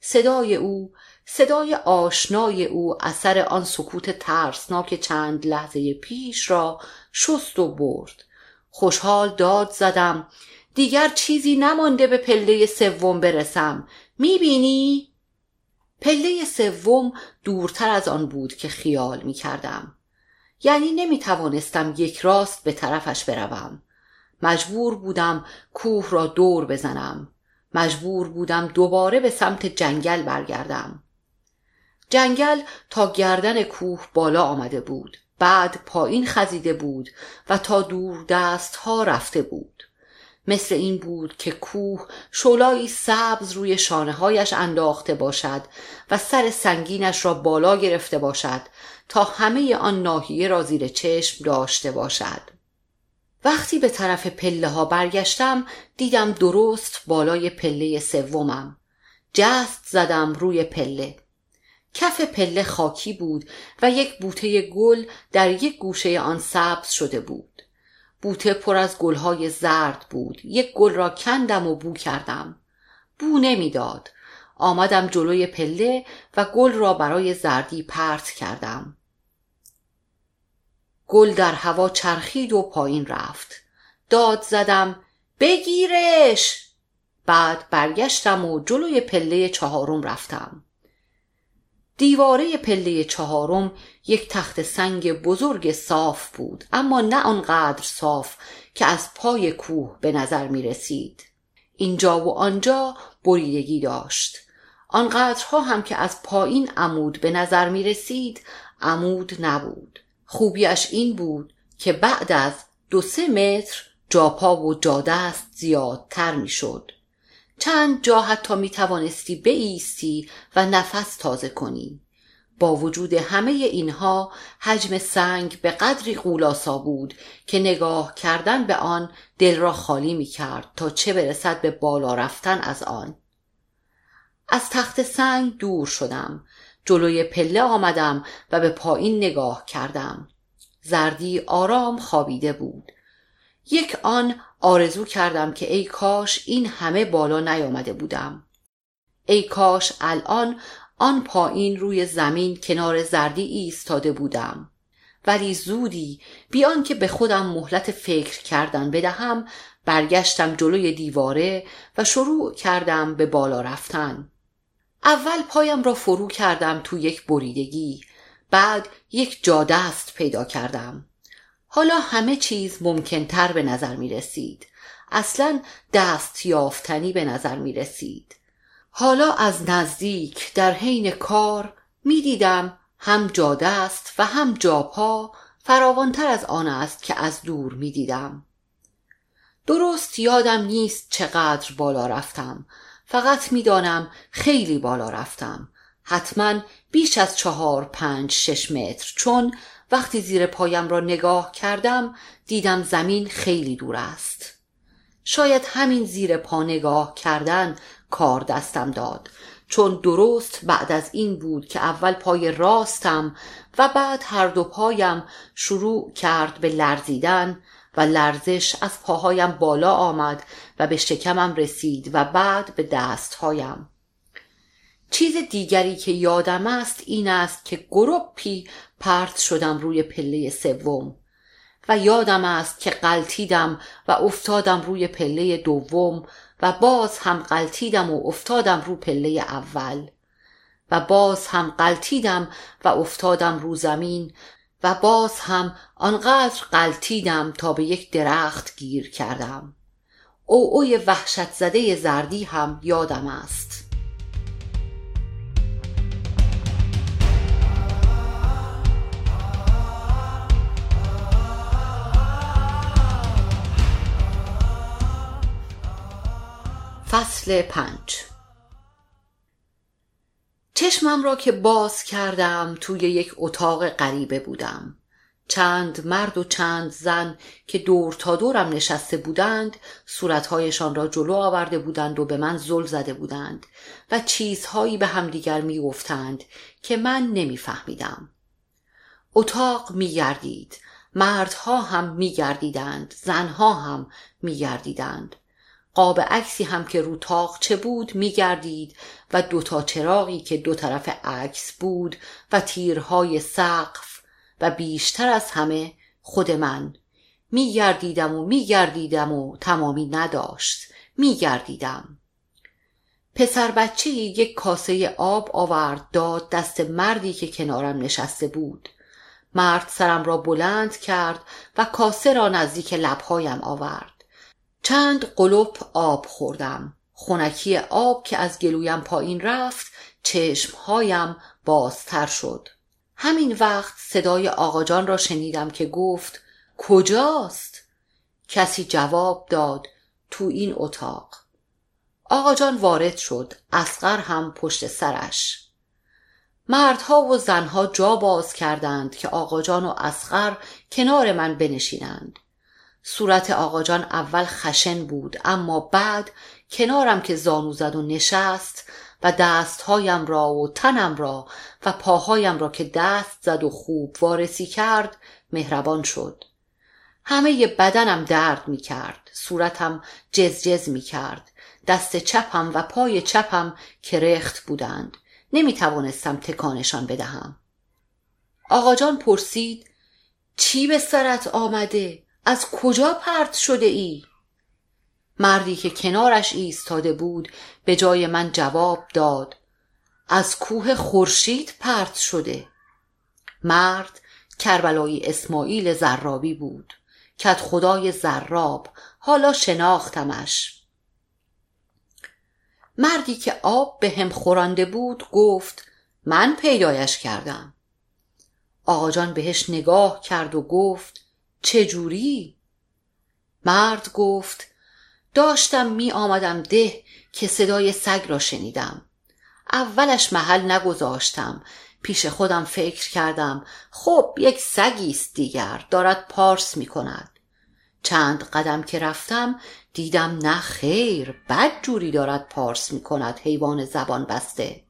Speaker 1: صدای او صدای آشنای او اثر آن سکوت ترسناک چند لحظه پیش را شست و برد. خوشحال داد زدم دیگر چیزی نمانده به پله سوم برسم می‌بینی؟ پله سوم دورتر از آن بود که خیال می کردم. یعنی نمی توانستم یک راست به طرفش بروم. مجبور بودم کوه را دور بزنم. مجبور بودم دوباره به سمت جنگل برگردم. جنگل تا گردن کوه بالا آمده بود. بعد پایین خزیده بود و تا دور دست ها رفته بود. مثل این بود که کوه شولایی سبز روی شانه هایش انداخته باشد و سر سنگینش را بالا گرفته باشد تا همه آن ناحیه را زیر چشم داشته باشد. وقتی به طرف پله ها برگشتم دیدم درست بالای پله سومم. جست زدم روی پله. کف پله خاکی بود و یک بوته گل در یک گوشه آن سبز شده بود. بوته پر از گلهای زرد بود. یک گل را کندم و بو کردم. بو نمی‌داد. آمدم جلوی پله و گل را برای زردی پرت کردم. گل در هوا چرخید و پایین رفت. داد زدم بگیرش! بعد برگشتم و جلوی پله چهارم رفتم. دیواره پله چهارم یک تخت سنگ بزرگ صاف بود اما نه آنقدر صاف که از پای کوه به نظر می رسید. اینجا و آنجا بریدگی داشت. آنقدرها هم که از پایین عمود به نظر می رسید عمود نبود. خوبیش این بود که بعد از دو سه متر جاپا و جادست زیادتر می شد. چند جا حتی می توانستی بایستی و نفس تازه کنی. با وجود همه اینها حجم سنگ به قدری قولاسا بود که نگاه کردن به آن دل را خالی می کرد تا چه برسد به بالا رفتن از آن. از تخت سنگ دور شدم جلوی پله آمدم و به پایین نگاه کردم. زردی آرام خوابیده بود. یک آن آرزو کردم که ای کاش این همه بالا نیامده بودم. ای کاش الان آن پایین روی زمین کنار زردی ایستاده بودم. ولی زودی بیان که به خودم مهلت فکر کردن بدهم برگشتم جلوی دیواره و شروع کردم به بالا رفتن. اول پایم را فرو کردم تو یک بریدگی بعد یک جادست پیدا کردم. حالا همه چیز ممکنتر به نظر می رسید اصلا دست یافتنی به نظر می رسید حالا از نزدیک در حین کار می دیدم هم جادست و هم جاپا فراوانتر از آن است که از دور می دیدم درست یادم نیست چقدر بالا رفتم. فقط می‌دانم خیلی بالا رفتم. حتما بیش از چهار پنج شش متر چون وقتی زیر پایم را نگاه کردم دیدم زمین خیلی دور است. شاید همین زیر پا نگاه کردن کار دستم داد چون درست بعد از این بود که اول پای راستم و بعد هر دو پایم شروع کرد به لرزیدن و لرزش از پاهایم بالا آمد و به شکمم رسید و بعد به دستهایم. چیز دیگری که یادم است این است که گروپی پرت شدم روی پله سوم و یادم است که قلتیدم و افتادم روی پله دوم و باز هم قلتیدم و افتادم رو پله اول و باز هم قلتیدم و افتادم رو زمین و باز هم آنقدر قلتیدم تا به یک درخت گیر کردم. او اوی وحشت زده زردی هم یادم است. فصل پنج. چشمم را که باز کردم توی یک اتاق غریبه بودم. چند مرد و چند زن که دور تا دورم نشسته بودند صورتهایشان را جلو آورده بودند و به من زل زده بودند و چیزهایی به همدیگر می‌گفتند که من نمیفهمیدم. اتاق میگردید. مردها هم میگردیدند. زنها هم میگردیدند. قاب عکسی هم که رو چه بود میگردید و دوتا چراغی که دو طرف عکس بود و تیرهای سقف و بیشتر از همه خود من. میگردیدم و میگردیدم و تمامی نداشت. میگردیدم. پسر بچه یک کاسه آب آورد داد دست مردی که کنارم نشسته بود. مرد سرم را بلند کرد و کاسه را نزدیک لبهایم آورد. چند قلوب آب خوردم. خونکی آب که از گلویم پایین رفت چشمهایم بازتر شد. همین وقت صدای آقاجان را شنیدم که گفت کجاست؟ کسی جواب داد تو این اتاق. آقاجان وارد شد اسقر هم پشت سرش. مردها و زنها جا باز کردند که آقاجان و اسقر کنار من بنشینند. صورت آقاجان اول خشن بود اما بعد کنارم که زانو زد و نشست و دستهایم را و تنم را و پاهایم را که دست زد و خوب وارسی کرد مهربان شد. همه بدنم درد می کرد صورتم جز می کرد. دست چپم و پای چپم کرخت بودند. نمی توانستم تکانشان بدهم. آقاجان پرسید چی به سرت آمده؟ از کجا پرت شده ای؟ مردی که کنارش ایستاده بود به جای من جواب داد از کوه خورشید پرت شده. مرد کربلایی اسماعیل زرابی بود کت خدای زراب حالا شناختمش. مردی که آب به هم خورانده بود گفت من پیدایش کردم. آقا جان بهش نگاه کرد و گفت چجوری؟ مرد گفت داشتم می آمدم ده که صدای سگ را شنیدم. اولش محل نگذاشتم. پیش خودم فکر کردم خب یک سگی است دیگر دارد پارس می کند. چند قدم که رفتم دیدم نه خیر بد جوری دارد پارس می کند حیوان زبان بسته.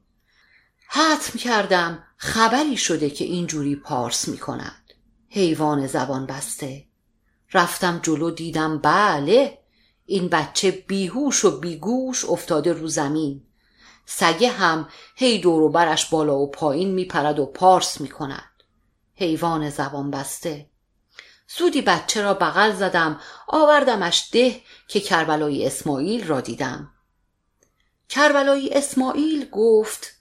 Speaker 1: حتم کردم خبری شده که اینجوری پارس می کند. حیوان زبان بسته. رفتم جلو دیدم بله این بچه بیهوش و بیگوش افتاده رو زمین. سگه هم هی دور برش بالا و پایین میپرد و پارس می‌کند. حیوان زبان بسته. زودی بچه را بغل زدم آوردمش ده که کربلای اسماعیل را دیدم. کربلای اسماعیل گفت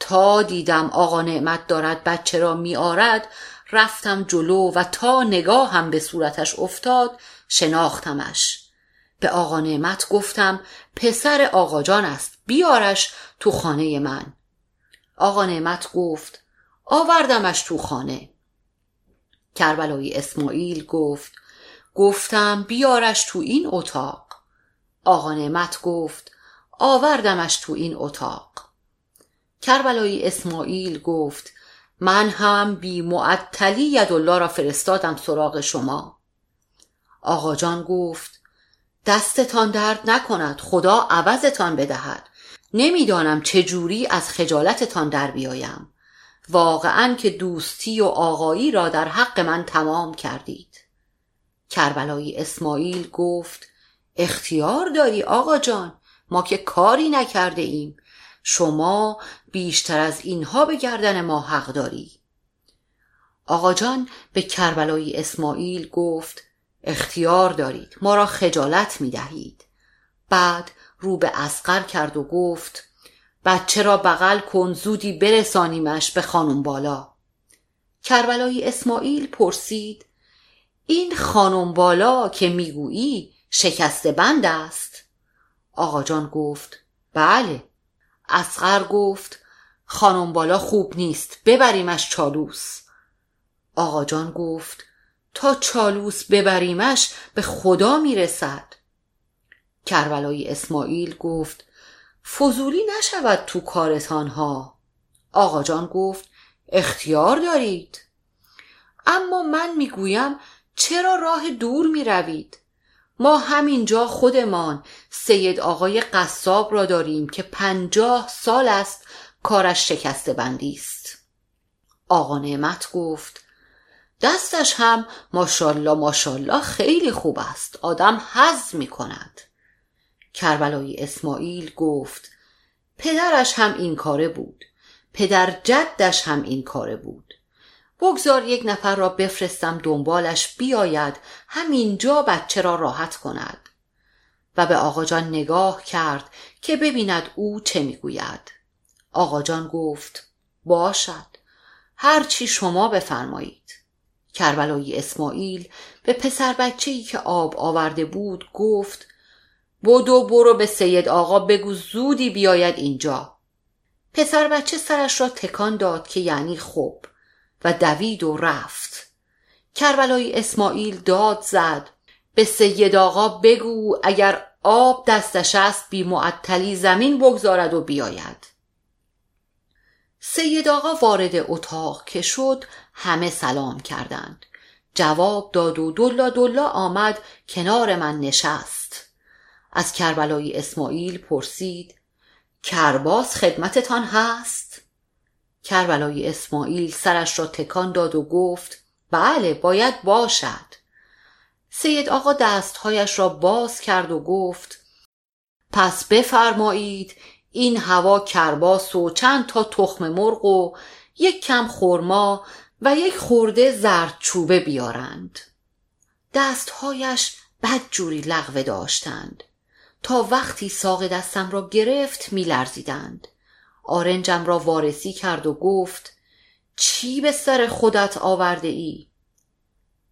Speaker 1: تا دیدم آقا نعمت دارد بچه را میآرد رفتم جلو و تا نگاه هم به صورتش افتاد شناختمش. به آقا نعمت گفتم پسر آقا جان است بیارش تو خانه من. آقا نعمت گفت آوردمش تو خانه. کربلای اسماعیل گفت گفتم بیارش تو این اتاق. آقا نعمت گفت آوردمش تو این اتاق. کربلای اسماعیل گفت من هم بی معطلی الله را فرستادم سراغ شما. آقا جان گفت دستتان درد نکند خدا عوضتان بدهد. نمی‌دانم چجوری از خجالتتان در بیایم. واقعا که دوستی و آقایی را در حق من تمام کردید. کربلای اسماعیل گفت اختیار داری آقا جان ما که کاری نکرده ایم. شما بیشتر از اینها به گردن ما حق داری. آقا جان به کربلای اسماعیل گفت اختیار دارید ما را خجالت می دهید. بعد رو به اسقر کرد و گفت بچه را بغل کن زودی برسانیمش به خانم بالا. کربلای اسماعیل پرسید این خانم بالا که می‌گویی شکسته بند است؟ آقا جان گفت بله. اسقر گفت خانم بالا خوب نیست. ببریمش چالوس. آقا جان گفت تا چالوس ببریمش به خدا می‌رسد. کربلای اسماعیل گفت فضولی نشود تو کارتان ها آقا جان گفت اختیار دارید. اما من می‌گویم چرا راه دور می روید؟ ما همینجا خودمان سید آقای قصاب را داریم که پنجاه سال است کارش شکسته بندی است. آقا نعمت گفت دستش هم ماشالله ماشالله خیلی خوب است. آدم حز می کند کربلای اسماعیل گفت پدرش هم این کاره بود. پدر جدش هم این کاره بود. بگذار یک نفر را بفرستم دنبالش بیاید همینجا بچه را راحت کند. و به آقا جان نگاه کرد که ببیند او چه می‌گوید. آقا جان گفت باشد. هرچی شما بفرمایید. کربلای اسماعیل به پسر بچه ای که آب آورده بود گفت بدو برو به سید آقا بگو زودی بیاید اینجا. پسر بچه سرش را تکان داد که یعنی خوب و دوید و رفت. کربلای اسماعیل داد زد به سید آقا بگو اگر آب دستش است بی معطلی زمین بگذارد و بیاید. سید آقا وارد اتاق که شد همه سلام کردند. جواب داد و دلا دلا آمد کنار من نشست. از کربلای اسماعیل پرسید کرباس خدمتتان هست؟ کربلای اسماعیل سرش را تکان داد و گفت بله باید باشد. سید آقا دستهایش را باز کرد و گفت پس بفرمایید این هوا کرباس و چند تا تخم مرغ و یک کم خرما و یک خورده زرد چوبه بیارند. دستهایش بدجوری لغوه داشتند. تا وقتی ساق دستم را گرفت میلرزیدند. آرنجم را وارسی کرد و گفت چی به سر خودت آورده ای؟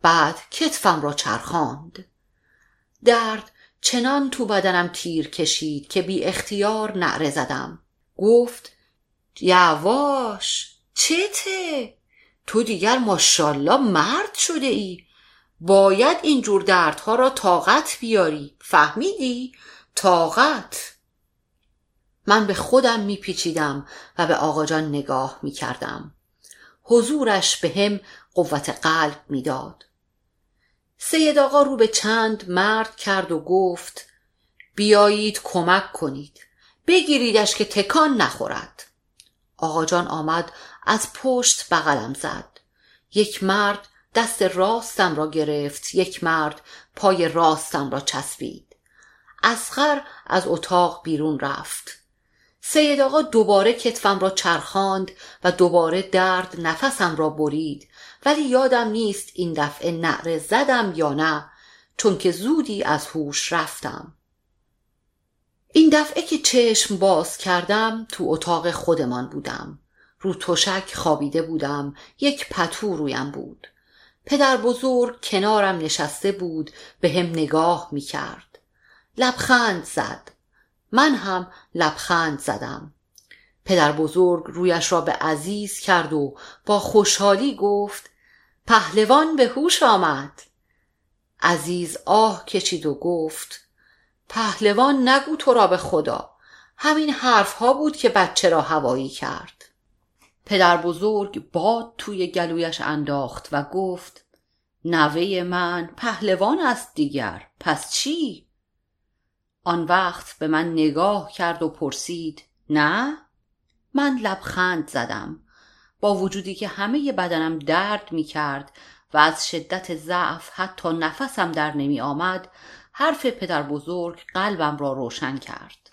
Speaker 1: بعد کتفم را چرخاند. درد چنان تو بدنم تیر کشید که بی اختیار نعره زدم. گفت یواش چته؟ تو دیگر ماشالله مرد شده ای. باید اینجور دردها را طاقت بیاری. فهمیدی؟ طاقت. من به خودم میپیچیدم و به آقا جان نگاه می‌کردم. حضورش به هم قوت قلب می‌داد. سید آقا رو به چند مرد کرد و گفت بیایید کمک کنید. بگیریدش که تکان نخورد. آقا جان آمد از پشت بغلم زد. یک مرد دست راستم را گرفت یک مرد پای راستم را چسبید. اسخر از اتاق بیرون رفت. سید آقا دوباره کتفم را چرخاند و دوباره درد نفسم را برید. ولی یادم نیست این دفعه نعره زدم یا نه چون که زودی از هوش رفتم. این دفعه که چشم باز کردم تو اتاق خودمان بودم. رو تشک خوابیده بودم یک پتو رویم بود. پدر بزرگ کنارم نشسته بود به هم نگاه می کرد لبخند زد. من هم لبخند زدم. پدر بزرگ رویش را به عزیز کرد و با خوشحالی گفت پهلوان به هوش آمد عزیز آه کشید و گفت پهلوان نگو تو را به خدا همین حرف ها بود که بچه را هوایی کرد پدر بزرگ باد توی گلویش انداخت و گفت نوه من پهلوان است دیگر پس چی؟ آن وقت به من نگاه کرد و پرسید نه؟ من لبخند زدم با وجودی که همه بدنم درد می کرد و از شدت ضعف حتی نفسم در نمی آمد حرف پدر بزرگ قلبم را روشن کرد.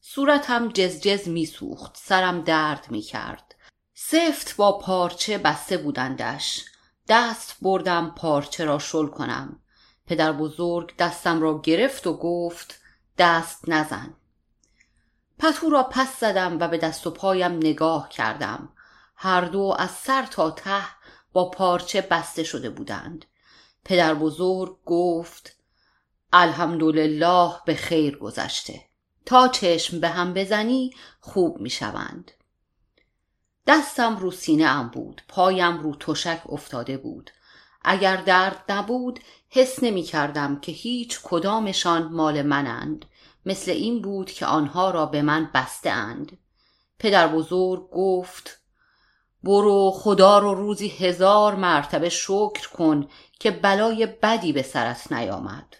Speaker 1: صورتم جزجز می سوخت سرم درد می کرد سفت با پارچه بسته بودندش. دست بردم پارچه را شل کنم. پدر بزرگ دستم را گرفت و گفت دست نزن. پتو را پس زدم و به دست و پایم نگاه کردم. هر دو از سر تا ته با پارچه بسته شده بودند. پدر بزرگ گفت الحمدلله به خیر گذشته. تا چشم به هم بزنی خوب می شوند. دستم رو سینه ام بود پایم رو تشک افتاده بود. اگر درد نبود حس نمی کردم که هیچ کدامشان مال منند. مثل این بود که آنها را به من بسته اند پدر بزرگ گفت برو خدا رو روزی هزار مرتبه شکر کن که بلای بدی به سرت نیامد.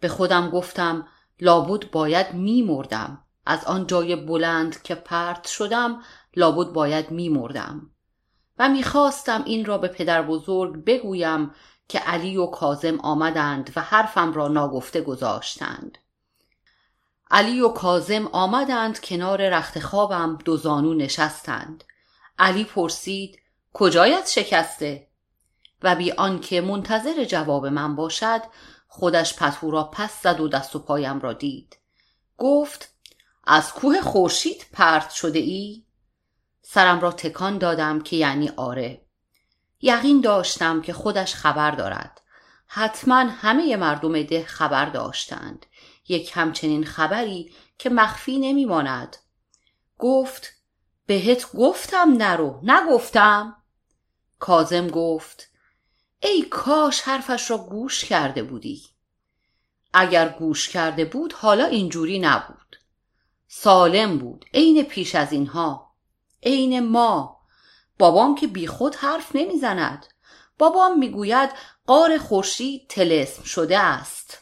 Speaker 1: به خودم گفتم لابد باید میمردم از آن جای بلند که پرت شدم لابد باید میمردم و می‌خواستم این را به پدر بزرگ بگویم که علی و کازم آمدند و حرفم را ناگفته گذاشتند. علی و کازم آمدند کنار رخت خوابم دو زانو نشستند. علی پرسید کجایت شکسته؟ و بی آنکه منتظر جواب من باشد خودش پتو را پس زد و دست و پایم را دید. گفت از کوه خورشید پرت شده ای؟ سرم را تکان دادم که یعنی آره. یقین داشتم که خودش خبر دارد. حتما همه مردم ده خبر داشتند. یک همچنین خبری که مخفی نمیماند. گفت بهت گفتم نرو. نگفتم. کازم گفت ای کاش حرفش را گوش کرده بودی. اگر گوش کرده بود حالا اینجوری نبود. سالم بود. عین پیش از اینها. عین ما. بابام که بیخود حرف نمی‌زند. بابام می‌گوید قار خورشید تلسم شده است.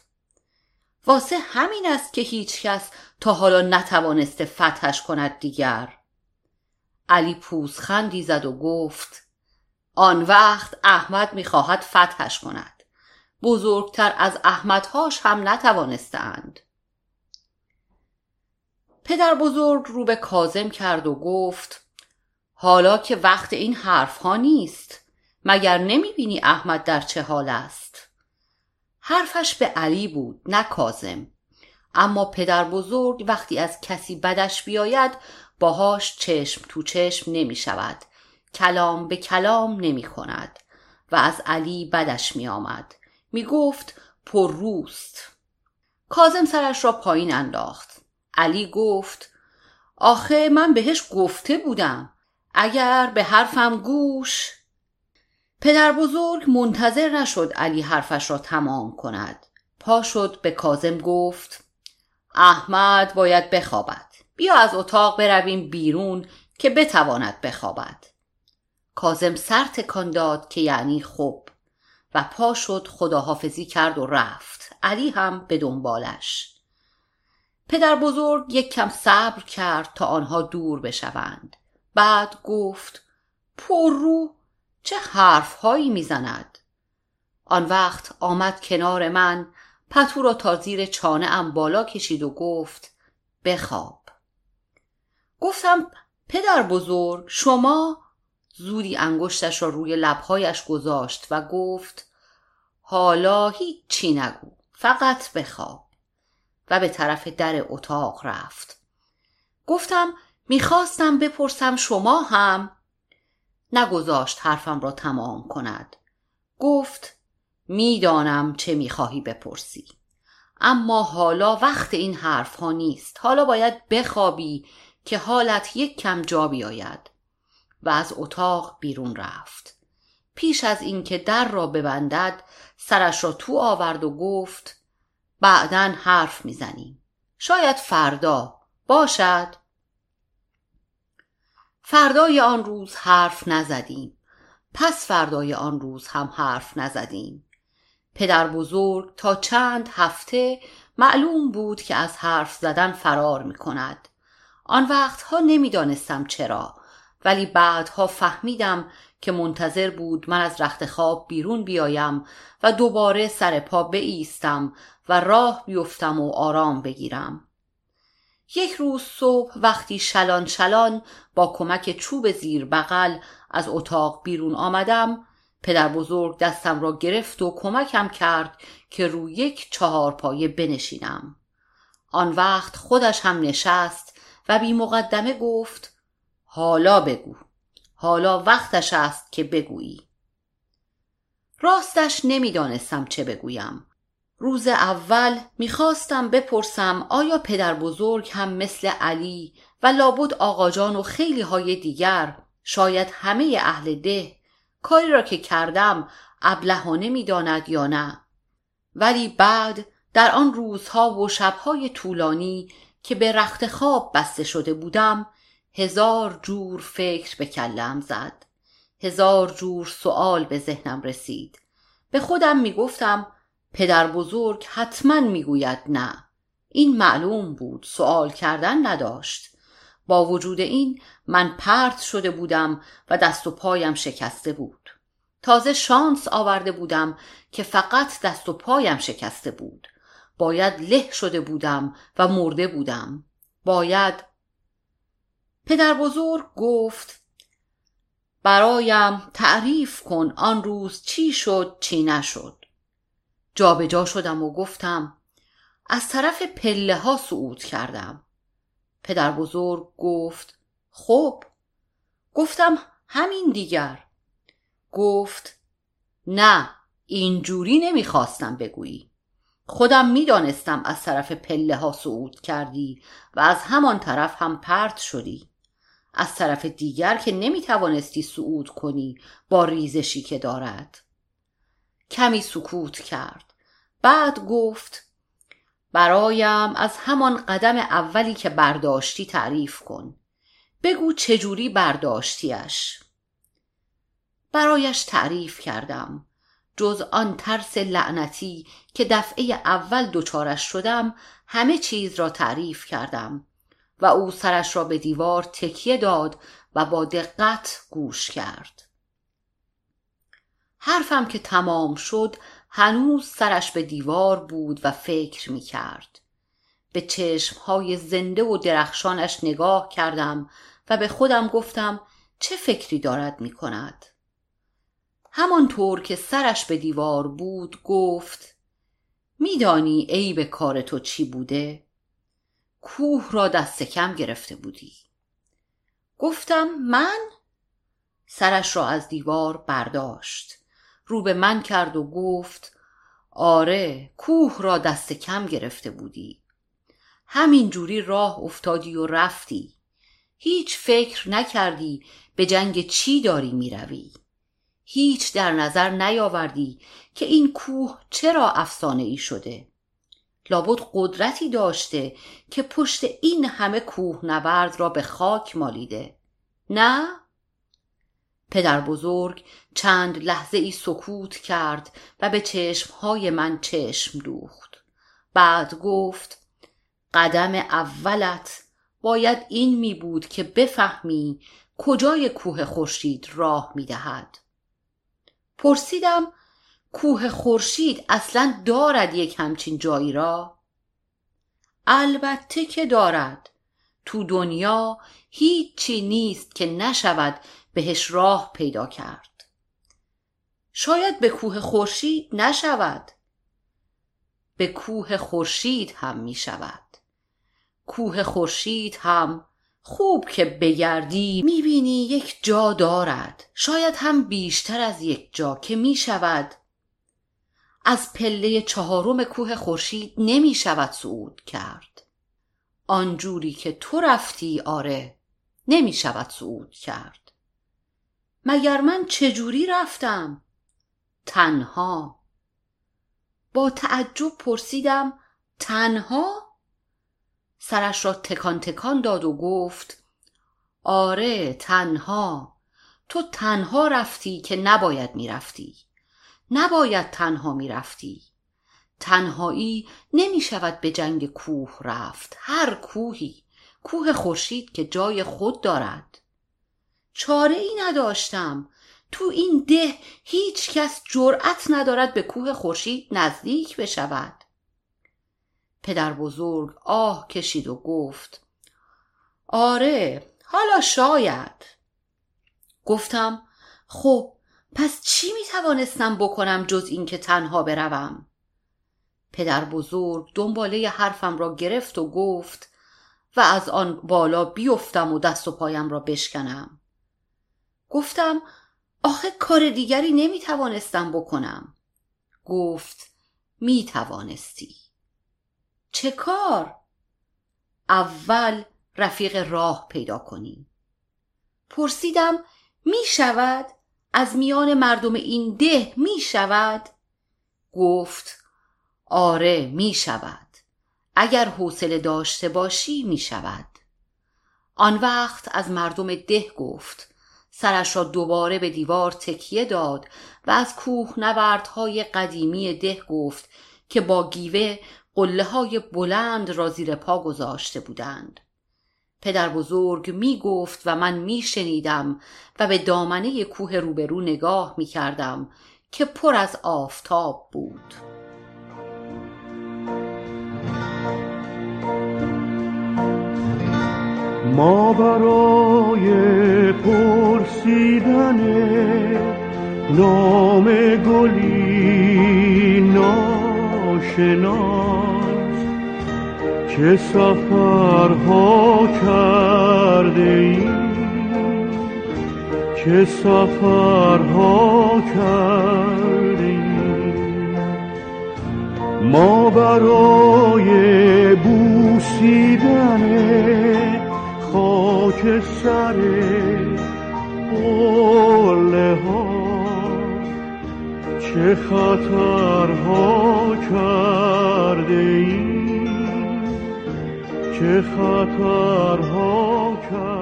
Speaker 1: واسه همین است که هیچکس تا حالا نتوانسته فتحش کند دیگر. علی پوزخندی زد و گفت آن وقت احمد می‌خواهد فتحش کند. بزرگتر از احمدهاش هم نتوانستند. پدر بزرگ رو به کازم کرد و گفت حالا که وقت این حرف ها نیست مگر نمی بینی احمد در چه حال است؟ حرفش به علی بود نه کازم اما پدر بزرگ وقتی از کسی بدش بیاید باهاش چشم تو چشم نمی شود. کلام به کلام نمی کند و از علی بدش می آمد. می گفت پر روست. کازم سرش را پایین انداخت. علی گفت آخه من بهش گفته بودم. اگر به حرفم گوش. پدر بزرگ منتظر نشد علی حرفش را تمام کند. پا شد به کازم گفت احمد باید بخوابد. بیا از اتاق برویم بیرون که بتواند بخوابد. کازم سر تکان داد که یعنی خوب و پا شد خداحافظی کرد و رفت. علی هم به دنبالش. پدر بزرگ یک کم صبر کرد تا آنها دور بشوند. بعد گفت پررو چه حرفهایی می‌زند؟ آن وقت آمد کنار من پتو را تا زیر چانه ام بالا کشید و گفت بخواب. گفتم پدر بزرگ شما؟ زودی انگشتش را روی لبهایش گذاشت و گفت حالا هیچی نگو فقط بخواب. و به طرف در اتاق رفت. گفتم می‌خواستم بپرسم شما هم؟ نگذاشت حرفم را تمام کند. گفت می‌دانم چه می‌خواهی بپرسی. اما حالا وقت این حرف ها نیست. حالا باید بخوابی که حالت یک کم جا بیاید. و از اتاق بیرون رفت. پیش از اینکه در را ببندد سرش را تو آورد و گفت بعدا حرف می‌زنیم شاید فردا. باشد. فردای آن روز حرف نزدیم. پس فردای آن روز هم حرف نزدیم. پدر بزرگ تا چند هفته معلوم بود که از حرف زدن فرار می کند آن وقتها نمی‌دانستم چرا ولی بعدها فهمیدم که منتظر بود من از رخت خواب بیرون بیایم و دوباره سر پا بایستم و راه بیفتم و آرام بگیرم. یک روز صبح وقتی شلان شلان با کمک چوب زیر بغل از اتاق بیرون آمدم پدر بزرگ دستم را گرفت و کمکم کرد که روی یک چهار پایه بنشینم. آن وقت خودش هم نشست و بی مقدمه گفت حالا بگو. حالا وقتش است که بگویی. راستش نمی‌دانستم چه بگویم. روز اول می‌خواستم بپرسم آیا پدر بزرگ هم مثل علی و لابد آقاجان و خیلی های دیگر شاید همه اهل ده کاری را که کردم ابلهانه می‌داند یا نه؟ ولی بعد در آن روزها و شبهای طولانی که به رخت خواب بسته شده بودم هزار جور فکر به کلم زد. هزار جور سوال به ذهنم رسید. به خودم می‌گفتم پدر بزرگ حتما می‌گوید نه. این معلوم بود سوال کردن نداشت. با وجود این من پرت شده بودم و دست و پایم شکسته بود. تازه شانس آورده بودم که فقط دست و پایم شکسته بود. باید له شده بودم و مرده بودم. باید. پدر بزرگ گفت برایم تعریف کن آن روز چی شد چی نشد. جابجا جا شدم و گفتم از طرف پله ها صعود کردم. پدر بزرگ گفت خب. گفتم همین دیگر. گفت نه اینجوری نمی‌خواستم بگویی. خودم می‌دانستم از طرف پله ها صعود کردی و از همان طرف هم پرت شدی. از طرف دیگر که نمی توانستی صعود کنی با ریزشی که دارد. کمی سکوت کرد. بعد گفت برایم از همان قدم اولی که برداشتی تعریف کن. بگو چجوری برداشتیش. برایش تعریف کردم. جز آن ترس لعنتی که دفعه اول دچارش شدم همه چیز را تعریف کردم و او سرش را به دیوار تکیه داد و با دقت گوش کرد. حرفم که تمام شد هنوز سرش به دیوار بود و فکر می کرد. به چشمهای زنده و درخشانش نگاه کردم و به خودم گفتم چه فکری دارد می کند؟ همانطور که سرش به دیوار بود گفت میدانی عیب کار تو چی بوده؟ کوه را دست کم گرفته بودی. گفتم من؟ سرش را از دیوار برداشت. رو به من کرد و گفت آره کوه را دست کم گرفته بودی. همین جوری راه افتادی و رفتی. هیچ فکر نکردی به جنگ چی داری می‌روی. هیچ در نظر نیاوردی که این کوه چرا افسانه ای شده لابد قدرتی داشته که پشت این همه کوه نبرد را به خاک مالیده نه؟ پدر بزرگ چند لحظه ای سکوت کرد و به چشمهای من چشم دوخت بعد گفت قدم اولت باید این می بود که بفهمی کجای کوه خورشید راه می دهد. پرسیدم کوه خورشید اصلا دارد یک همچین جایی را؟ البته که دارد. تو دنیا هیچی نیست که نشود بهش راه پیدا کرد. شاید به کوه خورشید نشود. به کوه خورشید هم می شود کوه خورشید هم خوب که بگردی می‌بینی یک جا دارد. شاید هم بیشتر از یک جا که می شود از پله چهارم کوه خورشید نمی شود صعود کرد. آنجوری که تو رفتی آره نمی شود صعود کرد. مگر من چجوری رفتم؟ تنها. با تعجب پرسیدم تنها؟ سرش را تکان تکان داد و گفت آره تنها. تو تنها رفتی که نباید می‌رفتی. نباید تنها می‌رفتی. تنهایی نمی شود به جنگ کوه رفت. هر کوهی. کوه خورشید که جای خود دارد. چاره ای نداشتم. تو این ده هیچ کس جرأت ندارد به کوه خورشید نزدیک بشود. پدر بزرگ آه کشید و گفت آره حالا شاید. گفتم خب پس چی می توانستم بکنم جز اینکه تنها بروم؟ پدر بزرگ دنباله حرفم را گرفت و گفت و از آن بالا بیفتم و دست و پایم را بشکنم. گفتم آخه کار دیگری نمی توانستم بکنم. گفت می توانستی چه کار؟ اول رفیق راه پیدا کنیم پرسیدم می شود؟ از میان مردم این ده می شود؟ گفت آره می شود اگر حوصله داشته باشی می شود آن وقت از مردم ده گفت سرش را دوباره به دیوار تکیه داد و از کوه نوردهای قدیمی ده گفت که با گیوه قله های بلند را زیر پا گذاشته بودند. پدر بزرگ می گفت و من می شنیدم و به دامنه کوه روبرو نگاه می کردم که پر از آفتاب بود.
Speaker 2: ما برای پرسیدن نام گلی ناشناس چه سفرها کرده ای چه سفرها کرده ای ما برای بوسیدن خاک سر قله ها چه خطرها کرده ای چه خطرها کرده